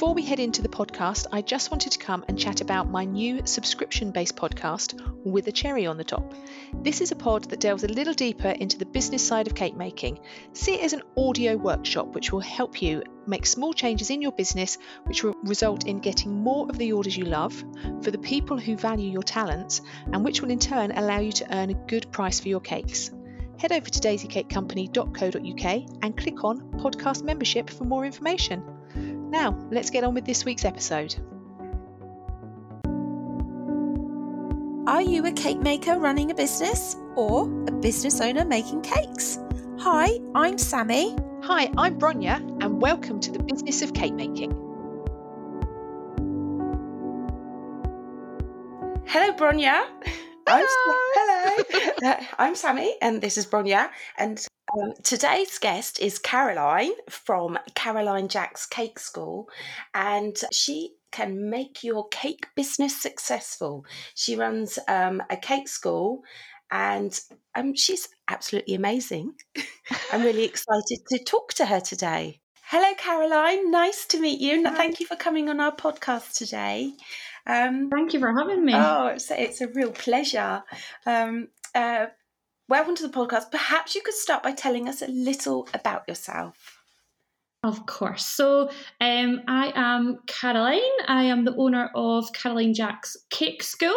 Before we head into the podcast, I just wanted to come and chat about my new subscription based podcast with a cherry on the top. This is a pod that delves a little deeper into the business side of cake making. See it as an audio workshop which will help you make small changes in your business, which will result in getting more of the orders you love for the people who value your talents, and which will in turn allow you to earn a good price for your cakes. Head over to daisycakecompany.co.uk and click on podcast membership for more information. Now, let's get on with this week's episode. Are you a cake maker running a business or a business owner making cakes? Hi, I'm Sammy. Hi, I'm Bronya, and welcome to the business of cake making. Hello, Bronya. I'm, hello. Uh, I'm Sammy, and this is Bronya. And um, today's guest is Caroline from Caroline Jax Cake School, and she can make your cake business successful. She runs um, a cake school, and um, she's absolutely amazing. I'm really excited to talk to her today. Hello, Caroline. Nice to meet you. Hi. Thank you for coming on our podcast today. Um, Thank you for having me. Oh, it's, it's a real pleasure. Um, uh, welcome to the podcast. Perhaps you could start by telling us a little about yourself. Of course. So um, I am Caroline. I am the owner of Caroline Jax Cake School.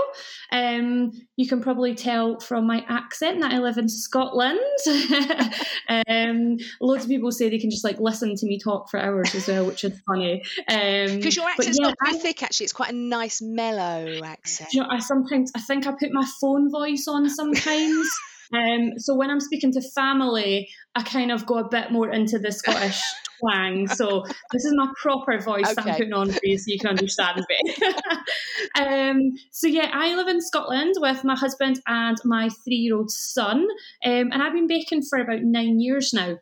Um, you can probably tell from my accent that I live in Scotland. um, loads of people say they can just like listen to me talk for hours as well, which is funny. Because um, your accent's yeah, not very thick, actually. It's quite a nice mellow accent. You know, I sometimes I think I put my phone voice on sometimes. Um, so when I'm speaking to family, I kind of go a bit more into the Scottish twang. So this is my proper voice okay. I'm putting on for you so you can understand me. um, so yeah, I live in Scotland with my husband and my three-year-old son, um, and I've been baking for about nine years now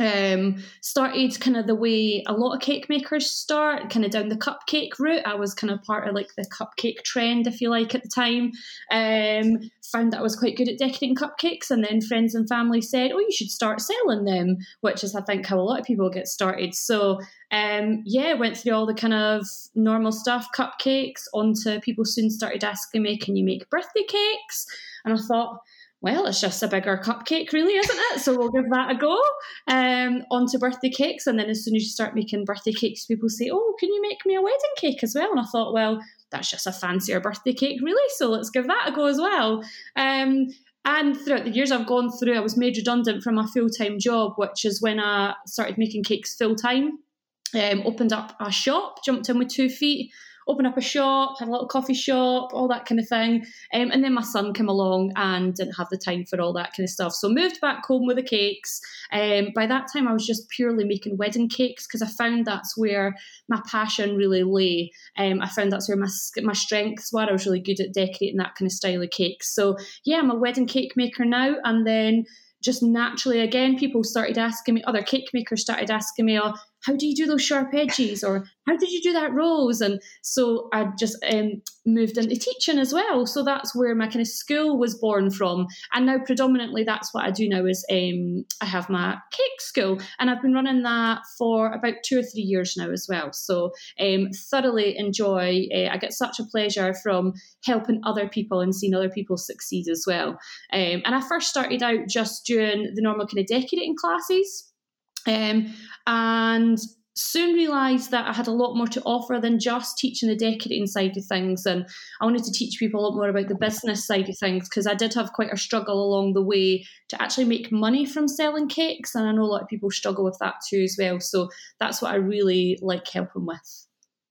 um, started kind of the way a lot of cake makers start, kind of down the cupcake route. I was kind of part of like the cupcake trend, if you like, at the time. Um, found that I was quite good at decorating cupcakes, and then friends and family said, "Oh, you should start selling them," which is, I think, how a lot of people get started. So, um, yeah, went through all the kind of normal stuff, cupcakes, onto people soon started asking me, "Can you make birthday cakes?" And I thought well, it's just a bigger cupcake, really, isn't it? So we'll give that a go. Um, onto birthday cakes, and then as soon as you start making birthday cakes, people say, "Oh, can you make me a wedding cake as well?" And I thought, well, that's just a fancier birthday cake, really. So let's give that a go as well. Um, and throughout the years I've gone through, I was made redundant from my full time job, which is when I started making cakes full time. Um, opened up a shop, jumped in with two feet open up a shop, had a little coffee shop, all that kind of thing. Um, and then my son came along and didn't have the time for all that kind of stuff. So moved back home with the cakes. Um, by that time, I was just purely making wedding cakes because I found that's where my passion really lay. Um, I found that's where my my strengths were. I was really good at decorating that kind of style of cakes. So yeah, I'm a wedding cake maker now. And then just naturally again people started asking me other cake makers started asking me oh how do you do those sharp edges? Or how did you do that rose? And so i just um, moved into teaching as well. So that's where my kind of school was born from. And now predominantly that's what i do now is um, i have my cake school. And i've been running that for about two or three years now as well. So um, thoroughly enjoy uh, i get such a pleasure from helping other people and seeing other people succeed as well. Um, and i first started out just doing the normal kind of decorating classes um, and soon realised that I had a lot more to offer than just teaching the decorating side of things. And I wanted to teach people a lot more about the business side of things because I did have quite a struggle along the way to actually make money from selling cakes. And I know a lot of people struggle with that too as well. So that's what I really like helping with.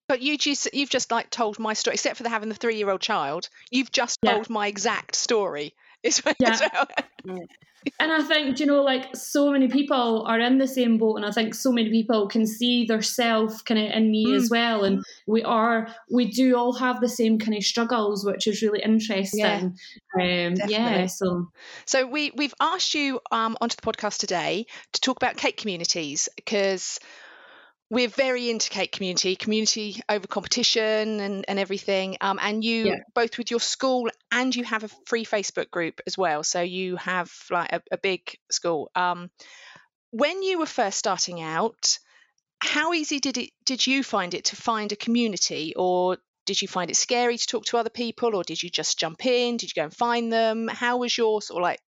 But you just, you've just like told my story, except for the having the three year old child. You've just told my exact story. Yeah. and I think, you know, like so many people are in the same boat, and I think so many people can see their self kind of in me mm. as well. And we are, we do all have the same kind of struggles, which is really interesting. Yeah, um, yeah so, so we we've asked you um, onto the podcast today to talk about cake communities because we're very into cake community, community over competition and, and everything. Um, and you yeah. both with your school and you have a free Facebook group as well. So you have like a, a big school. Um, when you were first starting out, how easy did it did you find it to find a community or did you find it scary to talk to other people or did you just jump in did you go and find them how was your sort of like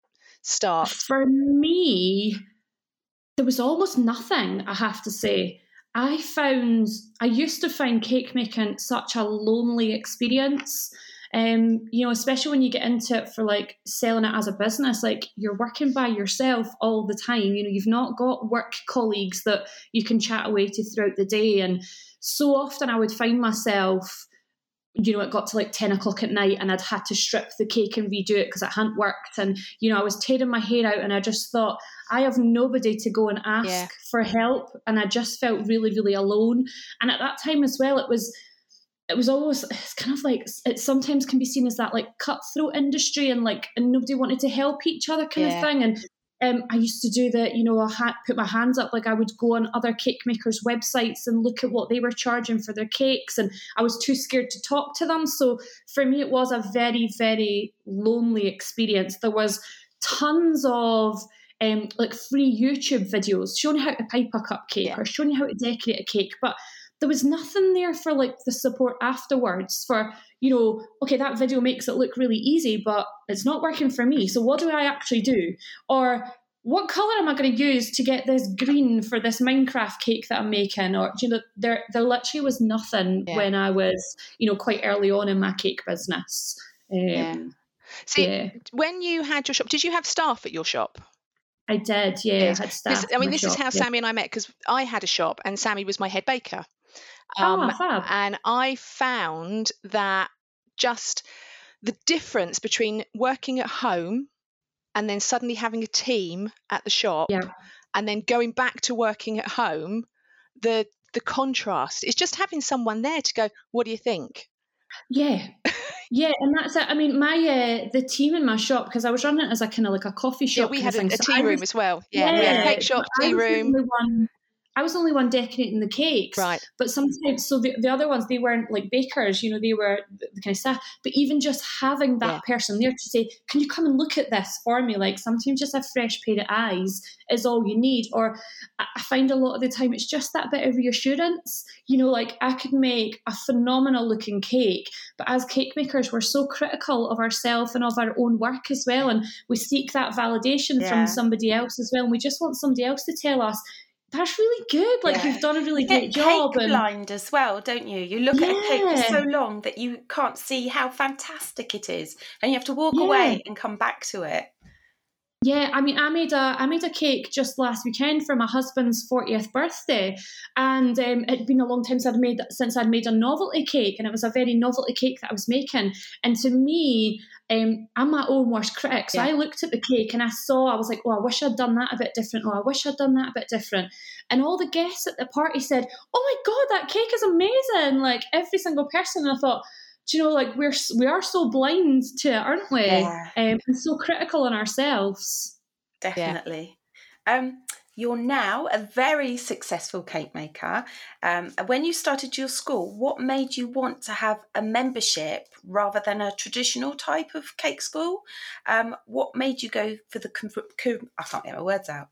start for me there was almost nothing i have to say i found i used to find cake making such a lonely experience um, you know, especially when you get into it for like selling it as a business, like you're working by yourself all the time. You know, you've not got work colleagues that you can chat away to throughout the day. And so often I would find myself, you know, it got to like 10 o'clock at night and I'd had to strip the cake and redo it because it hadn't worked. And, you know, I was tearing my hair out and I just thought, I have nobody to go and ask yeah. for help. And I just felt really, really alone. And at that time as well, it was it was always it's kind of like it sometimes can be seen as that like cutthroat industry and like and nobody wanted to help each other kind yeah. of thing and um, I used to do that, you know, I had put my hands up. Like I would go on other cake makers' websites and look at what they were charging for their cakes, and I was too scared to talk to them. So for me, it was a very, very lonely experience. There was tons of um, like free YouTube videos showing how to pipe a cupcake yeah. or showing you how to decorate a cake, but there was nothing there for like the support afterwards for you know okay that video makes it look really easy but it's not working for me so what do i actually do or what color am i going to use to get this green for this minecraft cake that i'm making or you know there there literally was nothing yeah. when i was you know quite early on in my cake business um, yeah. See, yeah. when you had your shop, did you have staff at your shop? I did, yeah. Yes. I had staff. This, I mean, this shop, is how yeah. Sammy and I met because I had a shop and Sammy was my head baker. Um, oh, and I found that just the difference between working at home and then suddenly having a team at the shop yeah. and then going back to working at home, the the contrast is just having someone there to go, what do you think? Yeah. Yeah, and that's it. I mean, my uh, the team in my shop because I was running it as a kind of like a coffee shop. Yeah, we had a, a, tea room was, as well. Yeah, yeah, we had a cake shop, tea room. I was the only one decorating the cakes. Right. But sometimes, so the, the other ones, they weren't like bakers, you know, they were the, the kind of staff. But even just having that yeah. person there to say, can you come and look at this for me? Like sometimes just a fresh pair of eyes is all you need. Or I find a lot of the time it's just that bit of reassurance. You know, like I could make a phenomenal looking cake, but as cake makers, we're so critical of ourselves and of our own work as well. And we seek that validation yeah. from somebody else as well. And we just want somebody else to tell us, that's really good. Like yeah. you've done a really you great job. Cake and... blind as well, don't you? You look yeah. at a cake for so long that you can't see how fantastic it is, and you have to walk yeah. away and come back to it. Yeah, I mean, I made a I made a cake just last weekend for my husband's fortieth birthday, and um, it'd been a long time since I'd made since I'd made a novelty cake, and it was a very novelty cake that I was making. And to me, um, I'm my own worst critic. So yeah. I looked at the cake and I saw, I was like, oh, I wish I'd done that a bit different. Oh, I wish I'd done that a bit different. And all the guests at the party said, oh my God, that cake is amazing. Like every single person. And I thought, do you know, like we're, we are so blind to it, aren't we? Yeah. Um, and so critical on ourselves. Definitely. Yeah. Um, you're now a very successful cake maker. Um, when you started your school, what made you want to have a membership rather than a traditional type of cake school? Um, what made you go for the com- com- I can't get my words out.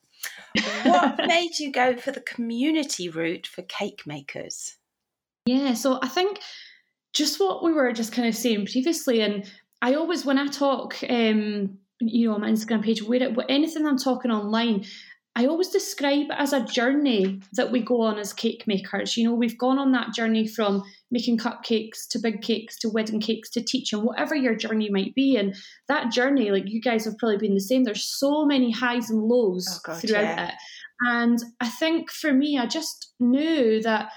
what made you go for the community route for cake makers? Yeah, so I think just what we were just kind of saying previously, and I always when I talk, um, you know, on my Instagram page, where it, anything I'm talking online, I always describe it as a journey that we go on as cake makers. You know, we've gone on that journey from making cupcakes to big cakes to wedding cakes to teaching, whatever your journey might be. And that journey, like you guys have probably been the same. There's so many highs and lows oh God, throughout yeah. it. And I think for me, I just knew that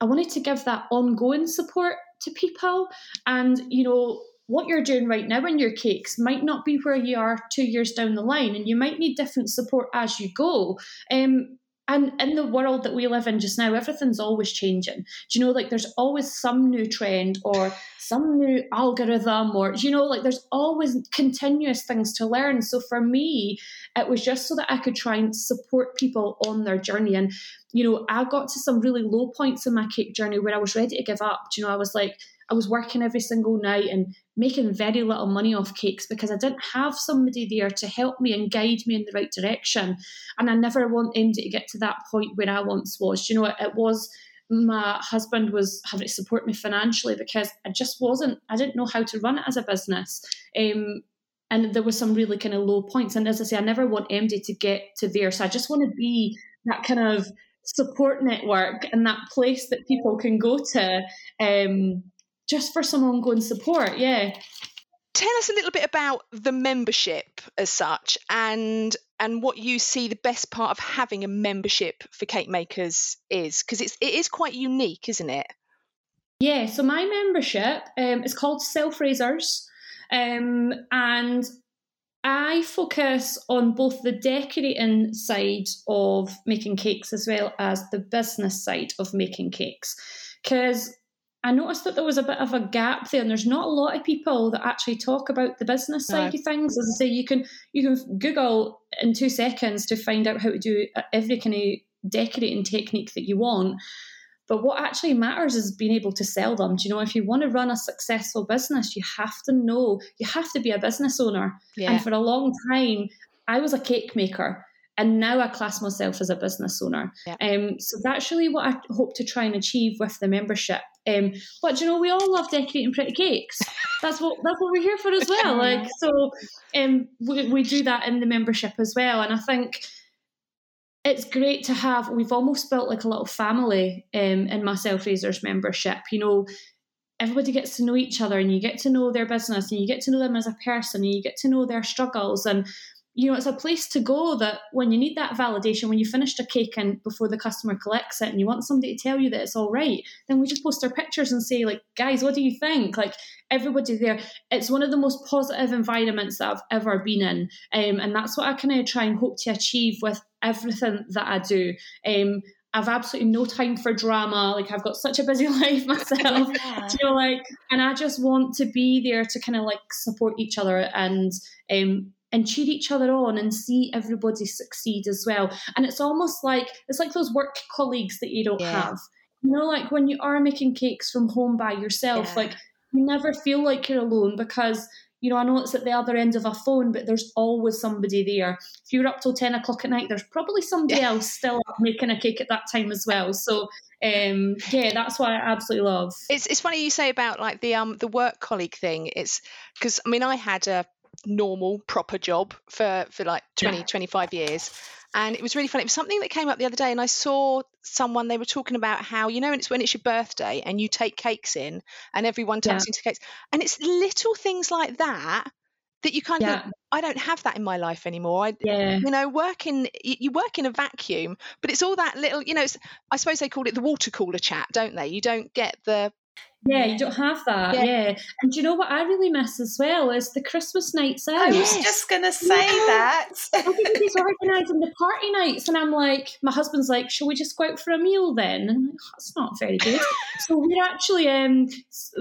I wanted to give that ongoing support to people. And, you know, what you're doing right now in your cakes might not be where you are two years down the line, and you might need different support as you go. Um, and in the world that we live in just now, everything's always changing. Do you know, like there's always some new trend or some new algorithm, or you know, like there's always continuous things to learn. So for me, it was just so that I could try and support people on their journey. And you know, I got to some really low points in my cake journey where I was ready to give up. You know, I was like, I was working every single night and making very little money off cakes because I didn't have somebody there to help me and guide me in the right direction. And I never want MD to get to that point where I once was. You know, it, it was my husband was having to support me financially because I just wasn't, I didn't know how to run it as a business. Um, and there was some really kind of low points. And as I say, I never want MD to get to there. So I just want to be that kind of support network and that place that people can go to um, just for some ongoing support. Yeah. Tell us a little bit about the membership as such and and what you see the best part of having a membership for cake makers is because it's it is quite unique, isn't it? Yeah, so my membership um, is called Self Raisers, um, and I focus on both the decorating side of making cakes as well as the business side of making cakes. Because I noticed that there was a bit of a gap there, and there's not a lot of people that actually talk about the business side no. of things. As I say, you can you can Google in two seconds to find out how to do uh, every kind of decorating technique that you want. But what actually matters is being able to sell them. Do you know, if you want to run a successful business, you have to know, you have to be a business owner. Yeah. And for a long time, I was a cake maker and now I class myself as a business owner. Yeah. Um, so that's really what I hope to try and achieve with the membership. Um, but you know, we all love decorating pretty cakes. That's what that's what we're here for as well. Like so, um, we, we do that in the membership as well, and I think it's great to have. We've almost built like a little family um, in my Self Raisers membership. You know, everybody gets to know each other, and you get to know their business, and you get to know them as a person, and you get to know their struggles, and you know, it's a place to go that when you need that validation, when you finished a cake and before the customer collects it and you want somebody to tell you that it's all right, then we just post our pictures and say, like, guys, what do you think? Like, everybody there. It's one of the most positive environments that I've ever been in. Um, and that's what I kind of try and hope to achieve with everything that I do. Um, I've absolutely no time for drama. Like I've got such a busy life myself. yeah. you know, like, and I just want to be there to kind of like support each other and um, and cheer each other on and see everybody succeed as well. And it's almost like it's like those work colleagues that you don't yeah. have. You know, like when you are making cakes from home by yourself, yeah. like you never feel like you're alone because you know, I know it's at the other end of a phone, but there's always somebody there. If you're up till 10 o'clock at night, there's probably somebody yeah. else still making a cake at that time as well. So, um, yeah, that's what I absolutely love. It's, it's funny you say about like the um the work colleague thing. It's because I mean I had a normal proper job for for like 20 yeah. 25 years and it was really funny it was something that came up the other day and i saw someone they were talking about how you know and it's when it's your birthday and you take cakes in and everyone turns yeah. into cakes and it's little things like that that you kind yeah. of I don't have that in my life anymore. I, yeah. you know, work in you work in a vacuum, but it's all that little, you know. I suppose they call it the water cooler chat, don't they? You don't get the yeah, you don't have that. Yeah. yeah. And do you know what I really miss as well is the Christmas nights out. I was just going to say yeah. that. Everybody's organising the party nights. And I'm like, my husband's like, shall we just go out for a meal then? And I'm like, that's not very good. so we're actually, um,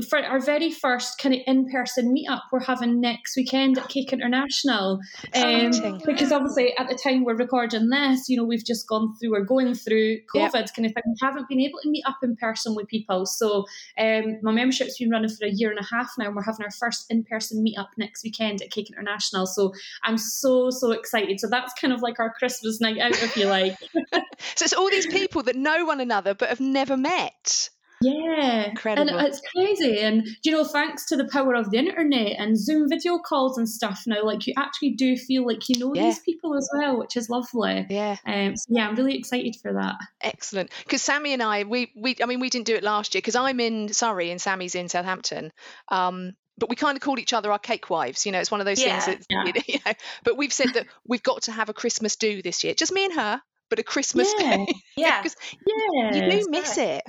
for our very first kind of in person meetup, we're having next weekend at Cake International. Um, because obviously at the time we're recording this, you know, we've just gone through, we're going through COVID yep. kind of thing. We haven't been able to meet up in person with people. So, um, my membership's been running for a year and a half now, and we're having our first in person meetup next weekend at Cake International. So I'm so, so excited. So that's kind of like our Christmas night out, if you like. so it's all these people that know one another but have never met. Yeah, Incredible. and it's crazy. And you know, thanks to the power of the internet and Zoom video calls and stuff now, like you actually do feel like you know yeah. these people as well, which is lovely. Yeah, um, so yeah, I'm really excited for that. Excellent, because Sammy and I, we we, I mean, we didn't do it last year because I'm in Surrey and Sammy's in Southampton. Um, but we kind of call each other our cake wives. You know, it's one of those yeah, things that, yeah. you know, but we've said that we've got to have a Christmas do this year, just me and her, but a Christmas yeah. day. Yeah, yeah, you do miss it.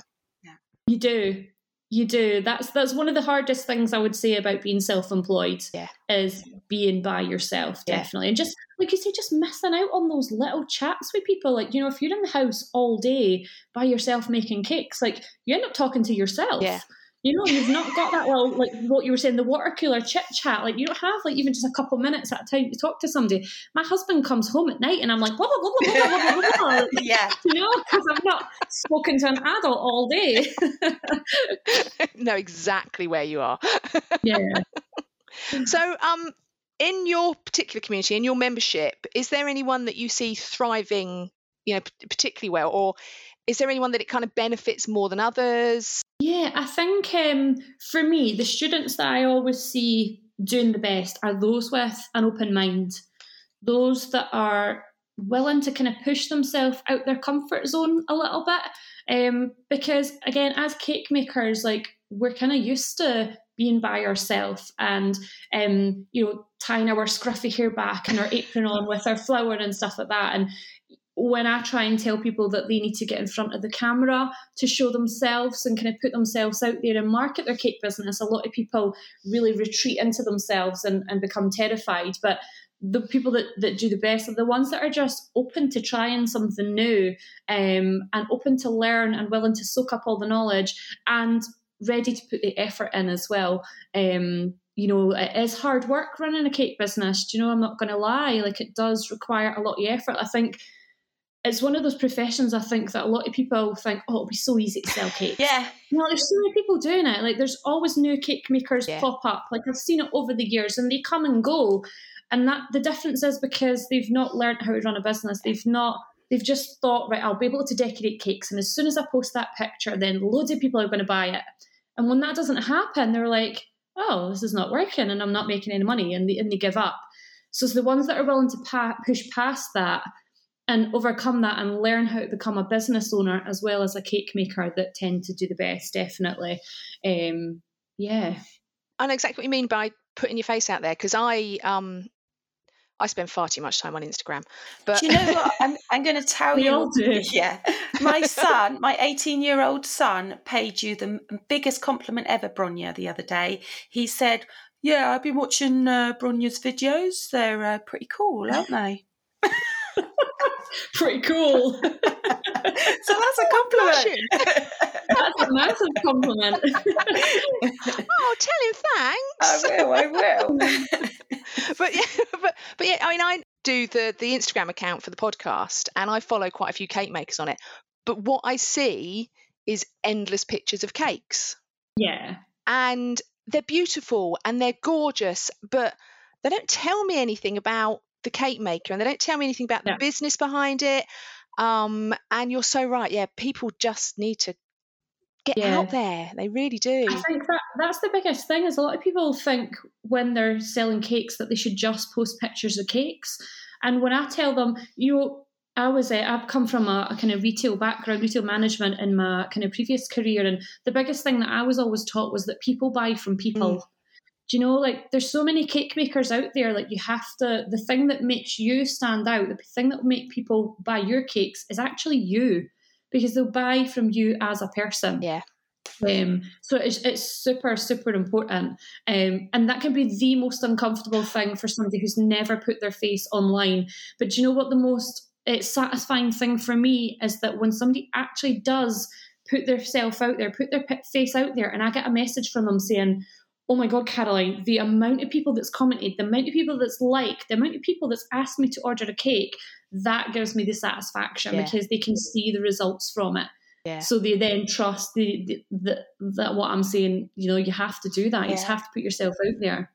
You do. You do. That's that's one of the hardest things I would say about being self-employed. Yeah. Is being by yourself, definitely. Yeah. And just like you say, just missing out on those little chats with people. Like, you know, if you're in the house all day by yourself making cakes, like you end up talking to yourself. Yeah you know, you've not got that well, like what you were saying, the water cooler chit chat. Like you don't have like even just a couple minutes at a time to talk to somebody. My husband comes home at night and I'm like, blah blah blah blah blah blah blah. yeah, you know, because I've not spoken to an adult all day. know exactly where you are. yeah. So, um, in your particular community, in your membership, is there anyone that you see thriving, you know, p- particularly well, or is there anyone that it kind of benefits more than others? Yeah, I think um, for me, the students that I always see doing the best are those with an open mind, those that are willing to kind of push themselves out their comfort zone a little bit. Um, because again, as cake makers, like we're kind of used to being by ourselves and um, you know tying our scruffy hair back and our apron on with our flower and stuff like that and when I try and tell people that they need to get in front of the camera to show themselves and kind of put themselves out there and market their cake business, a lot of people really retreat into themselves and, and become terrified. But the people that, that do the best are the ones that are just open to trying something new um, and open to learn and willing to soak up all the knowledge and ready to put the effort in as well. Um, you know, it is hard work running a cake business. Do you know, I'm not going to lie. Like, it does require a lot of effort. I think it's one of those professions I think that a lot of people think, oh, it'll be so easy to sell cakes. yeah. You know, there's so many people doing it. Like, there's always new cake makers Yeah. pop up. Like, I've seen it over the years and they come and go. And that the difference is because they've not learned how to run a business. They've not, they've just thought, right, I'll be able to decorate cakes. And as soon as I post that picture, then loads of people are going to buy it. And when that doesn't happen, they're like, oh, this is not working and I'm not making any money. And they, and they give up. So it's the ones that are willing to pa- push past that and overcome that and learn how to become a business owner as well as a cake maker that tend to do the best, definitely. Um, yeah. I know exactly what you mean by putting your face out there because I um I spend far too much time on Instagram. But Do you know what? I'm, I'm going to tell We you. all do. Yeah. My son, my 18 year old son, paid you the biggest compliment ever, Bronya, the other day. He said, Yeah, I've been watching uh, Bronya's videos. They're uh, pretty cool, aren't they? Pretty cool. so that's a compliment. That's a massive compliment. oh, tell him thanks. I will, I will. but yeah, but but yeah, I mean, I do the the Instagram account for the podcast, and I follow quite a few cake makers on it. But what I see is endless pictures of cakes, yeah. and they're beautiful and they're gorgeous, but they don't tell me anything about the cake maker, and they don't tell me anything about Yeah. the business behind it. Um, and you're so right. Yeah, people just need to get Yeah. out there. They really do. I think that that's the biggest thing is a lot of people think when they're selling cakes that they should just post pictures of cakes. And when I tell them, you I was uh, I've come from a, a kind of retail background, retail management in my kind of previous career, and the biggest thing that I was always taught was that people buy from people. Do you know, like there's so many cake makers out there. Like you have to. The thing that makes you stand out, the thing that will make people buy your cakes, is actually you, because they'll buy from you as a person. Yeah. Um, so it's, it's super, super important. Um, and that can be the most uncomfortable thing for somebody who's never put their face online. But do you know what the most uh, satisfying thing for me is that when somebody actually does put their self out there, put their face out there, and I get a message from them saying, Oh my God, Caroline, the amount of people that's commented, the amount of people that's liked, the amount of people that's asked me to order a cake, that gives me the satisfaction Yeah. because they can see the results from it. Yeah. So they then trust the, the, the, that what I'm saying, you know, you have to do that. You just have to put yourself out there.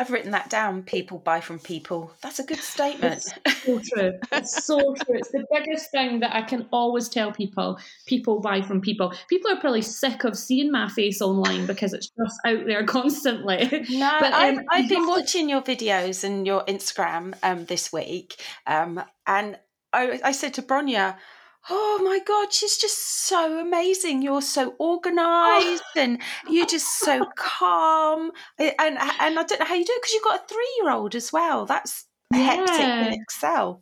I've written that down. People buy from people. That's a good statement. It's So true. It's so true. It's the biggest thing that I can always tell people. People buy from people. People are probably sick of seeing my face online because it's just out there constantly. No, But, I've, um, I've been watching your videos and your Instagram um, this week, um, and I, I said to Bronya, "Oh my God, she's just so amazing! You're so oh. organised, and you're just so calm, and and I don't know how you do it because you've got a three-year-old as well. That's hectic Yeah. in itself.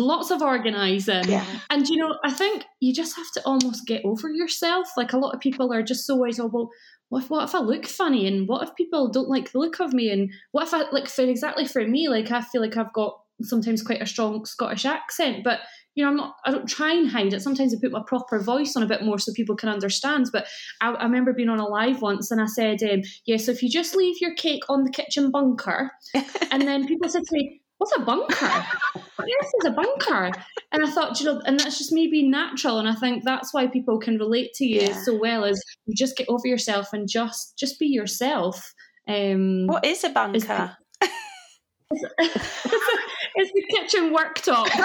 Lots of organising. Yeah, And you know, I think you just have to almost get over yourself. Like a lot of people are just so worried, oh, well, what if, what if I look funny? And what if people don't like the look of me? And what if I, like, for exactly for me, like, I feel like I've got sometimes quite a strong Scottish accent, but you know, I'm not, I don't try and hide it. Sometimes I put my proper voice on a bit more so people can understand. But I, I remember being on a live once and I said, um, yeah, so if you just leave your cake on the kitchen bunker, and then people said to me, what's a bunker? yes, it's a bunker. And I thought, you know, and that's just me being natural. And I think that's why people can relate to you yeah. so well is you just get over yourself and just just be yourself. Um, what is a bunker? It's, it's the kitchen worktop.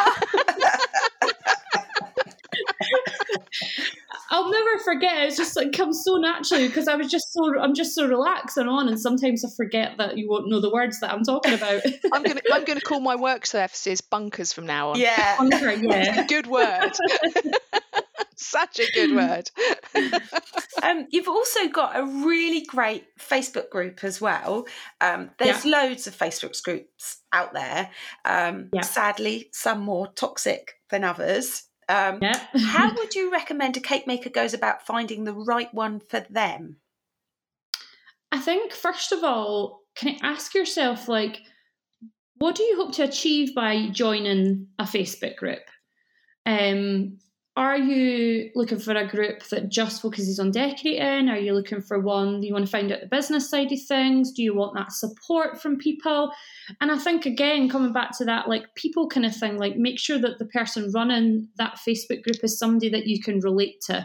I'll never forget. It's just like comes so naturally because I was just so I'm just so relaxed and on, and sometimes I forget that you won't know the words that I'm talking about. I'm gonna I'm gonna call my work surfaces bunkers from now on. Yeah, bunker. Yeah, good word. Such a good word. um, you've also got a really great Facebook group as well. Um, there's yeah. loads of Facebook groups out there. Um, yeah. Sadly, some more toxic than others. Um, yeah. how would you recommend a cake maker goes about finding the right one for them? I think first of all, can I ask yourself like, what do you hope to achieve by joining a Facebook group? Um, are you looking for a group that just focuses on decorating? Are you looking for one you want to find out the business side of things? Do you want that support from people? And I think again, coming back to that like people kind of thing, like make sure that the person running that Facebook group is somebody that you can relate to.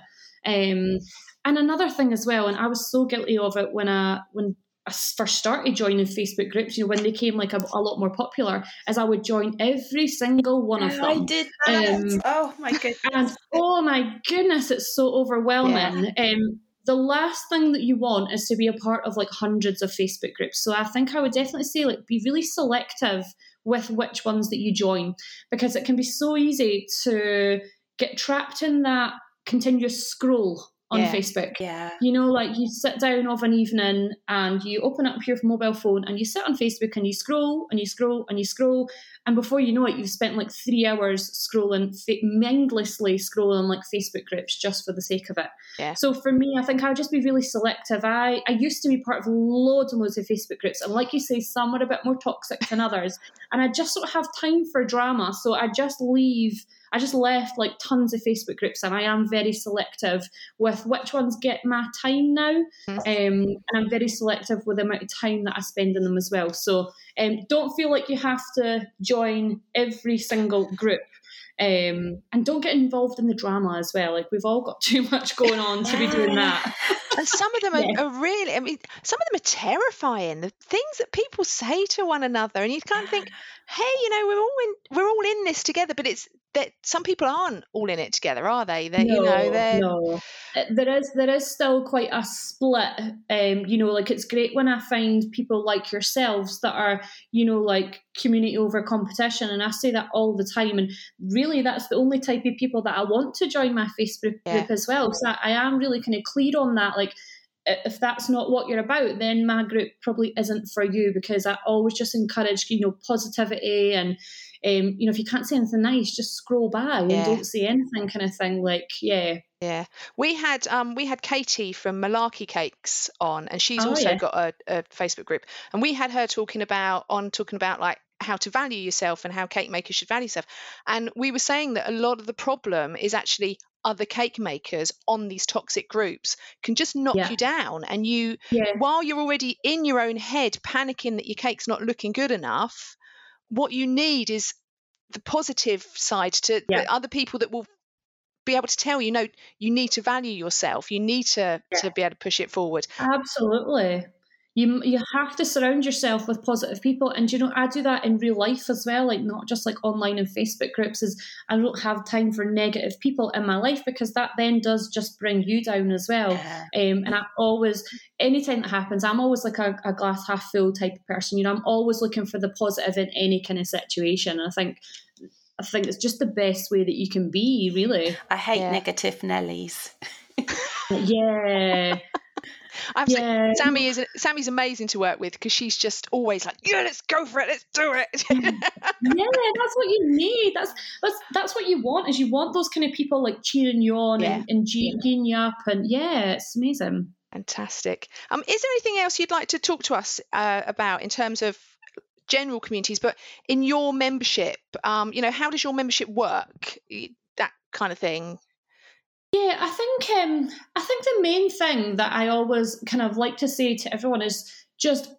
Um, and another thing as well, and I was so guilty of it when I when I first started joining Facebook groups, you know, when they came like a, a, lot more popular, as I would join every single one of them. I did that. Um, oh my goodness. And oh my goodness, it's so overwhelming. Yeah. Um, the last thing that you want is to be a part of like hundreds of Facebook groups. So I think I would definitely say like be really selective with which ones that you join because it can be so easy to get trapped in that continuous scroll on yeah. Facebook. Yeah. You know, like you sit down of an evening and you open up your mobile phone and you sit on Facebook and you scroll and you scroll and you scroll. And before you know it, you've spent like three hours scrolling, mindlessly scrolling like Facebook groups just for the sake of it. Yeah. So for me, I think I would just be really selective. I, I used to be part of loads and loads of Facebook groups. And like you say, some are a bit more toxic than others. And I just don't have time for drama. So I just leave I just left like tons of Facebook groups, and I am very selective with which ones get my time now. Mm-hmm. Um, and I'm very selective with the amount of time that I spend in them as well. So um, don't feel like you have to join every single group. Um, and don't get involved in the drama as well. Like we've all got too much going on to be doing that. and some of them are, yeah. are, really, I mean, some of them are terrifying. The things that people say to one another, and you kind of think, hey, you know, we're all in, we're all in this together. But it's that some people aren't all in it together, are they? That no, you know, they're no. There is there is still quite a split. Um, you know, like it's great when I find people like yourselves that are, you know, like community over competition, and I say that all the time. And really, that's the only type of people that I want to join my Facebook yeah. group as well. So I, I am really kind of clear on that, like if that's not what you're about, then my group probably isn't for you because I always just encourage, you know, positivity and, um, you know, if you can't say anything nice, just scroll by yeah. and don't say anything kind of thing. Like, yeah. Yeah, we had um we had Katie from Malarkey Cakes on, and she's oh, also yeah. got a, a Facebook group, and we had her talking about on talking about like how to value yourself and how cake makers should value yourself. And we were saying that a lot of the problem is actually other cake makers on these toxic groups can just knock yeah. you down and you yeah. while you're already in your own head panicking that your cake's not looking good enough what you need is the positive side to yeah. other people that will be able to tell you no you need to value yourself you need to to be able to push it forward absolutely you you have to surround yourself with positive people and you know i do that in real life as well like not just like online and facebook groups is i don't have time for negative people in my life because that then does just bring you down as well yeah. um, and i always anytime that happens i'm always like a, a glass half full type of person you know i'm always looking for the positive in any kind of situation and i think I think it's just the best way that you can be, really. I hate yeah. negative Nellies. yeah. I've yeah. Sammy is Sammy's amazing to work with because she's just always like, yeah, let's go for it, let's do it. yeah, that's what you need. That's that's that's what you want. Is you want those kind of people like cheering you on yeah. and, and geeing you up, and yeah, it's amazing. Fantastic. Um, is there anything else you'd like to talk to us uh, about in terms of general communities, but in your membership, um, you know, how does your membership work? That kind of thing. Yeah, I think um, I think the main thing that I always kind of like to say to everyone is just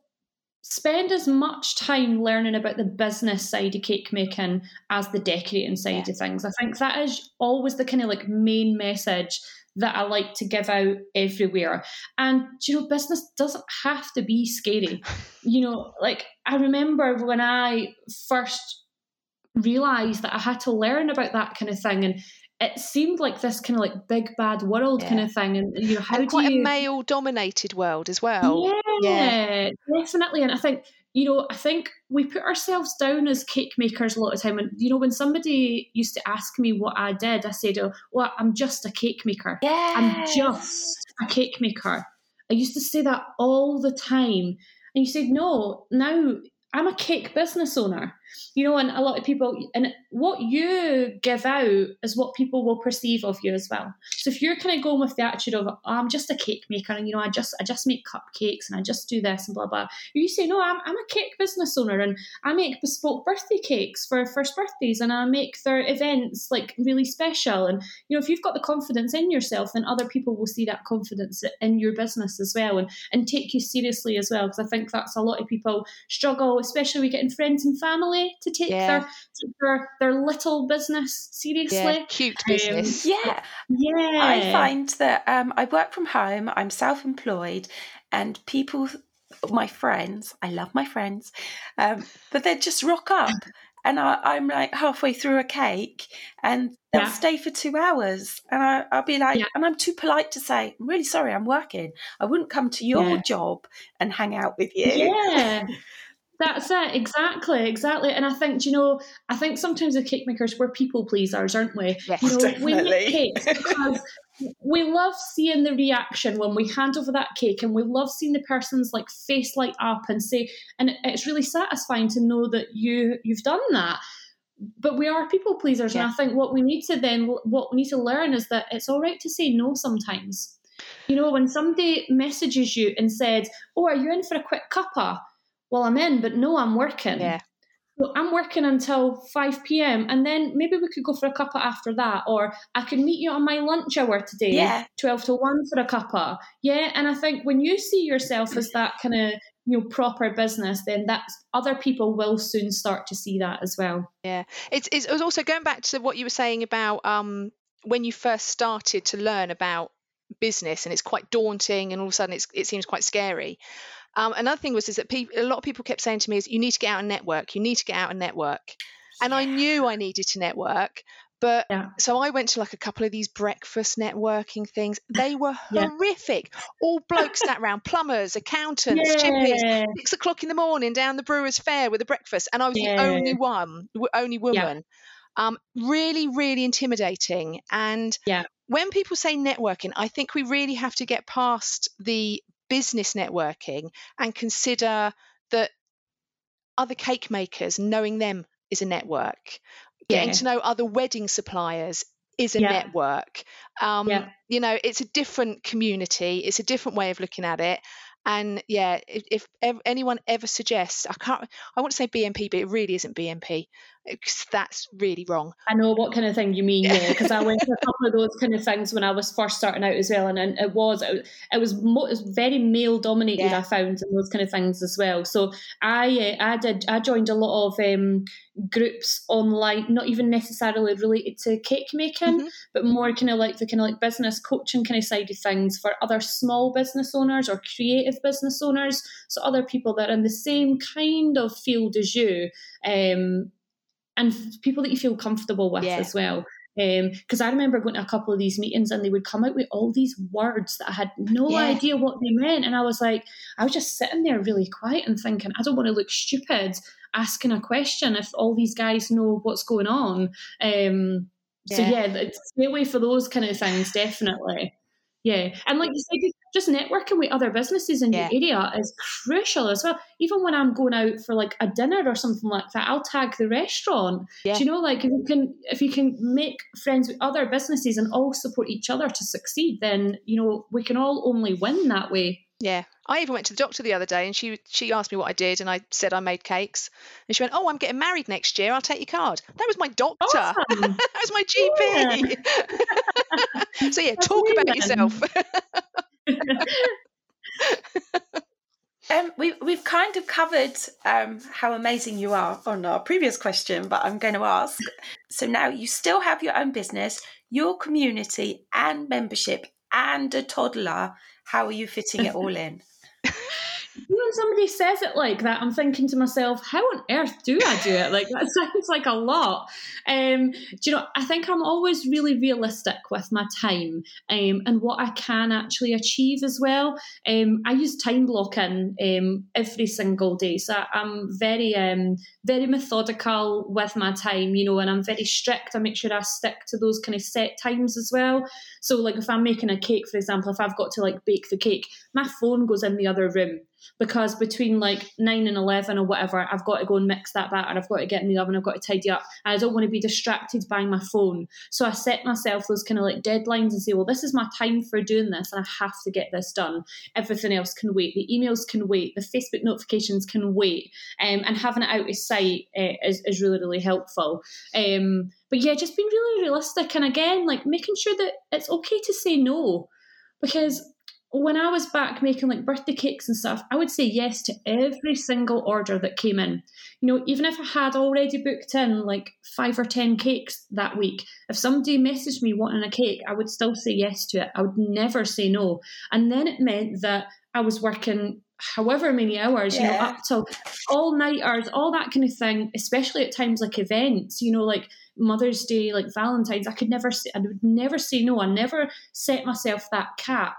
spend as much time learning about the business side of cake making as the decorating side yeah. of things. I think that is always the kind of like main message that I like to give out everywhere. And you know, business doesn't have to be scary. You know, like I remember when I first realized that I had to learn about that kind of thing and it seemed like this kind of like big bad world yeah. kind of thing and you know how and quite do you... a male dominated world as well. Yeah, yeah definitely and i think you know i think we put ourselves down as cake makers a lot of time and you know when somebody used to ask me what i did i said oh well i'm just a cake maker. Yes. i'm just a cake maker. I used to say that all the time and you said no now i'm a cake business owner you know, and a lot of people, and what you give out is what people will perceive of you as well. So if you're kind of going with the attitude of, oh, I'm just a cake maker, and you know, I just I just make cupcakes and I just do this and blah blah, you say, no, I'm I'm a cake business owner and I make bespoke birthday cakes for first birthdays and I make their events like really special. And you know, if you've got the confidence in yourself, then other people will see that confidence in your business as well and and take you seriously as well. Because I think that's a lot of people struggle, especially with getting friends and family to take yeah. their, their their little business seriously. Yeah, cute um, business. Um, yeah, yeah. I find that um, I work from home. I'm self-employed, and people, my friends, I love my friends, um, but they just rock up. and I, am like halfway through a cake, and they'll yeah. stay for two hours, and I, will be like, yeah. and I'm too polite to say, I'm really sorry, I'm working. I wouldn't come to your yeah. job and hang out with you. Yeah. That's it, exactly, exactly. And I think, you know, I think sometimes the cake makers we're people pleasers, aren't we? Yes, you know, definitely. we make cakes because we love seeing the reaction when we hand over that cake and we love seeing the person's like face light up and say and it's really satisfying to know that you you've done that but we are people pleasers yeah. and i think what we need to then what we need to learn is that it's all right to say no sometimes you know when somebody messages you and said oh are you in for a quick cuppa well, I'm in, but no, I'm working. Yeah. So I'm working until 5 p.m. and then maybe we could go for a cuppa after that, or I could meet you on my lunch hour today, yeah. 12 to 1 for a cuppa. Yeah. And I think when you see yourself as that kind of you know proper business then that's other people will soon start to see that as well yeah it's, it's also going back to what you were saying about um when you first started to learn about business and it's quite daunting and all of a sudden it seems quite scary um, another thing was is that people, a lot of people kept saying to me is you need to get out and network. You need to get out and network. And I knew I needed to network, but yeah. so I went to like a couple of these breakfast networking things. They were yeah. horrific. All blokes sat around, plumbers, accountants, yeah. chippies, six o'clock in the morning down the Brewers Fayre with a breakfast, and I was the only one, only woman. Um, really, really intimidating. And yeah. when people say networking, I think we really have to get past the business networking and consider that other cake makers, knowing them is a network. Yeah. Getting to know other wedding suppliers is a yeah. network. Um, yeah. You know, it's a different community, it's a different way of looking at it. And yeah, if, if anyone ever suggests, I can't, I want to say BNP, but it really isn't BNP because that's really wrong. I know what kind of thing you mean, yeah, because I went to a couple of those kind of things when I was first starting out as well, and, and it was it was, it was very male dominated. Yeah. I found in those kind of things as well. So I uh, I did I joined a lot of um, groups online, not even necessarily related to cake making, mm-hmm. but more kind of like the kind of like business coaching kind of side of things for other small business owners or creative business owners. So other people that are in the same kind of field as you. Um, and people that you feel comfortable with yeah. as well. Because um, I remember going to a couple of these meetings and they would come out with all these words that I had no yeah. idea what they meant. And I was like, I was just sitting there really quiet and thinking, I don't want to look stupid asking a question if all these guys know what's going on. Um, yeah. So, yeah, stay away for those kind of things, definitely. Yeah. And like you said, just networking with other businesses in yeah. your area is crucial as well. Even when I'm going out for like a dinner or something like that, I'll tag the restaurant. Yeah. Do you know, like if you can if you can make friends with other businesses and all support each other to succeed, then you know we can all only win that way. Yeah, I even went to the doctor the other day, and she she asked me what I did, and I said I made cakes, and she went, "Oh, I'm getting married next year. I'll take your card." That was my doctor. Awesome. that was my GP. so yeah, That's talk about yourself. Um, we, we've kind of covered um, how amazing you are on our previous question, but I'm going to ask. So now you still have your own business, your community, and membership, and a toddler. How are you fitting it all in? when somebody says it like that, I'm thinking to myself, how on earth do I do it? Like that sounds like a lot. Um, do you know? I think I'm always really realistic with my time um, and what I can actually achieve as well. Um, I use time blocking um, every single day, so I'm very, um, very methodical with my time. You know, and I'm very strict. I make sure I stick to those kind of set times as well. So, like if I'm making a cake, for example, if I've got to like bake the cake, my phone goes in the other room because between like nine and eleven or whatever, I've got to go and mix that batter. I've got to get in the oven. I've got to tidy up. And I don't want to be distracted by my phone. So I set myself those kind of like deadlines and say, well, this is my time for doing this, and I have to get this done. Everything else can wait. The emails can wait. The Facebook notifications can wait. Um, and having it out of sight uh, is is really really helpful. Um, but yeah, just being really realistic and again, like making sure that it's okay to say no because when I was back making like birthday cakes and stuff, I would say yes to every single order that came in. You know, even if I had already booked in like five or 10 cakes that week, if somebody messaged me wanting a cake, I would still say yes to it. I would never say no. And then it meant that I was working however many hours, you know, Yeah. up till all nighters, all that kind of thing, especially at times like events, you know, like Mother's Day, like Valentine's, I could never say, I would never say no. I never set myself that cap.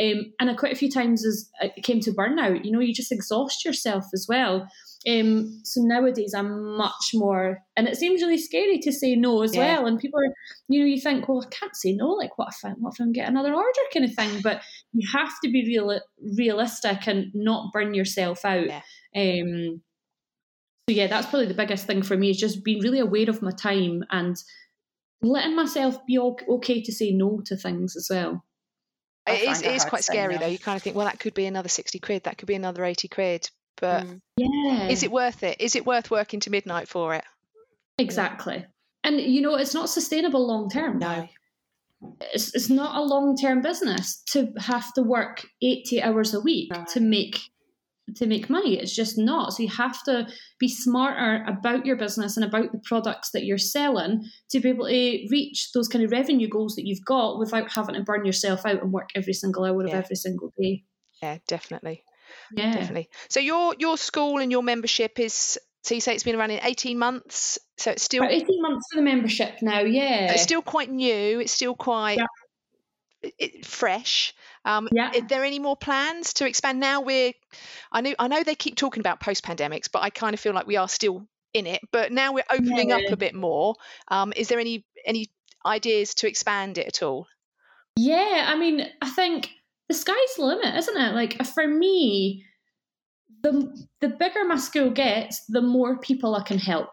Um, and I, quite a few times as it came to burnout, you know, you just exhaust yourself as well. Um, so nowadays I'm much more, and it seems really scary to say no as Yeah. well. And people are, you know, you think, well, I can't say no. Like, what if I, what if I get another order, kind of thing. But you have to be real, realistic and not burn yourself out. Yeah. Um, so yeah, that's probably the biggest thing for me is just being really aware of my time and letting myself be okay to say no to things as well. It is, find it it is quite scary no. though. You kind of think, well, that could be another 60 quid, that could be another 80 quid. But Mm. Yeah, is it worth it? Is it worth working to midnight for it? exactly? And you know, it's not sustainable long term. No. it's, it's not a long term business to have to work 80 hours a week No. to make to make money it's just not so you have to be smarter about your business and about the products that you're selling to be able to reach those kind of revenue goals that you've got without having to burn yourself out and work every single hour Yeah. of every single day Yeah, definitely. yeah Definitely. So your your school and your membership is so you say it's been running 18 months, so it's still about 18 months for the membership now yeah it's still quite new, it's still quite Yeah. it, fresh. Um, Yeah. Are there any more plans to expand? Now we're, I know, I know they keep talking about post pandemics, but I kind of feel like we are still in it. But now we're opening up a bit more. Um, is there any any ideas to expand it at all? Yeah, I mean, I think the sky's the limit, isn't it? Like for me, the the bigger my school gets, the more people I can help.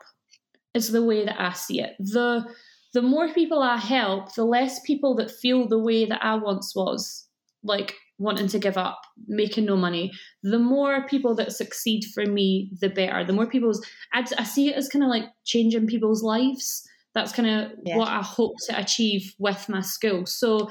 Is the way that I see it. The the more people I help, the less people that feel the way that I once was, like wanting to give up, making no money. The more people that succeed for me, the better. The more people's, I, I see it as kind of like changing people's lives. That's kind of Yeah. what I hope to achieve with my school. So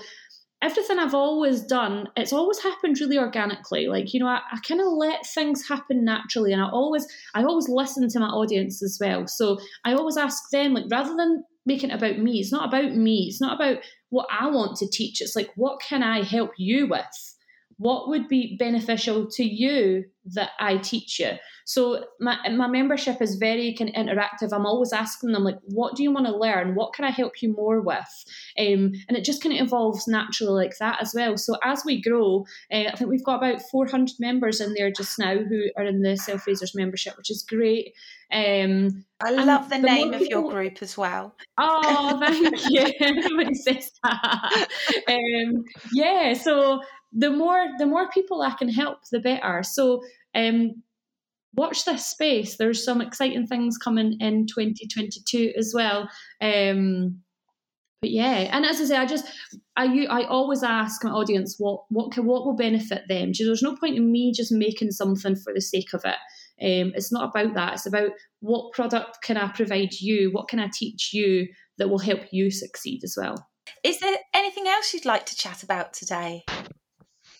everything I've always done, it's always happened really organically. Like, you know, I, I kind of let things happen naturally and I always I always listen to my audience as well. So I always ask them, like, rather than making it about me, it's not about me, it's not about what I want to teach. It's like, what can I help you with? What would be beneficial to you that I teach you? So my my membership is very kind of interactive. I'm always asking them like, what do you want to learn? What can I help you more with? Um, and it just kind of evolves naturally like that as well. So as we grow, uh, I think we've got about 400 members in there just now who are in the Self Raisers membership, which is great. Um, I love the, the name of your group as well. Oh, thank you. Everybody says that. Um, yeah, so the more the more people I can help, the better. So um, watch this space. There's some exciting things coming in 2022 as well. Um, but yeah, and as I say, I just I I always ask my audience what what can what will benefit them. There's no point in me just making something for the sake of it. Um, it's not about that. It's about what product can I provide you? What can I teach you that will help you succeed as well? Is there anything else you'd like to chat about today?